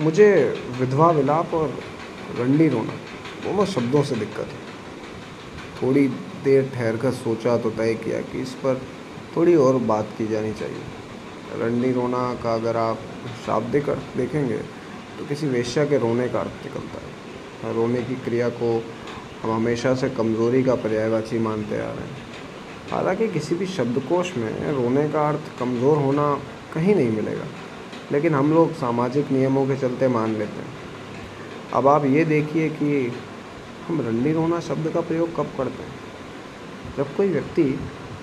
मुझे विधवा विलाप और रंडी रोना दोनों शब्दों से दिक्कत है। थोड़ी देर ठहर कर सोचा तो तय किया कि इस पर थोड़ी और बात की जानी चाहिए। रंडी रोना का अगर आप शाब्दिक अर्थ देखेंगे तो किसी वेश्या के रोने का अर्थ निकलता है। रोने की क्रिया को हम हमेशा से कमज़ोरी का पर्यायवाची मानते आ रहे हैं। हालाँकि किसी भी शब्दकोश में रोने का अर्थ कमज़ोर होना कहीं नहीं मिलेगा। लेकिन हम लोग सामाजिक नियमों के चलते मान लेते हैं। अब आप ये देखिए कि हम रंडी रोना शब्द का प्रयोग कब करते हैं? जब कोई व्यक्ति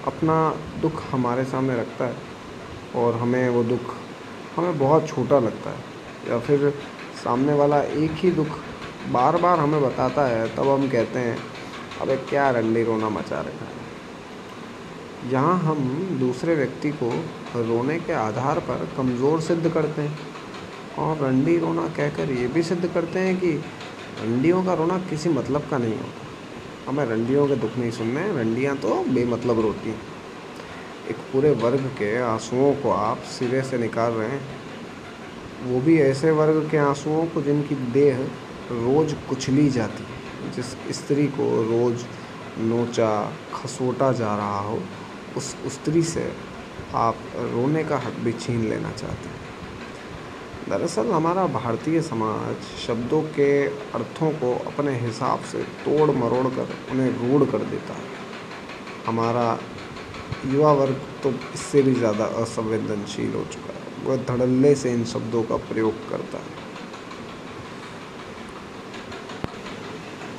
अपना दुख हमारे सामने रखता है और हमें वो दुख हमें बहुत छोटा लगता है या फिर सामने वाला एक ही दुख बार बार हमें बताता है, तब हम कहते हैं, अबे, क्या रंडी रोना मचा रखा है? यहाँ हम दूसरे व्यक्ति को रोने के आधार पर कमज़ोर सिद्ध करते हैं। और रंडी रोना कहकर ये भी सिद्ध करते हैं कि रंडियों का रोना किसी मतलब का नहीं होता। हमें रंडियों के दुख नहीं सुनने, रंडियाँ तो बेमतलब रोती हैं। एक पूरे वर्ग के आंसुओं को आप सिरे से निकाल रहे हैं। वो भी ऐसे वर्ग के आंसुओं को जिनकी देह रोज़ कुचली जाती है, जिस स्त्री को रोज़ नोचा, खसोटा जा रहा हो उस स्त्री से आप रोने का हक भी छीन लेना चाहते हैं। दरअसल हमारा भारतीय समाज शब्दों के अर्थों को अपने हिसाब से तोड़ मरोड़ कर उन्हें रूढ़ कर देता है। हमारा युवा वर्ग तो इससे भी ज़्यादा असंवेदनशील हो चुका है। वह धड़ल्ले से इन शब्दों का प्रयोग करता है।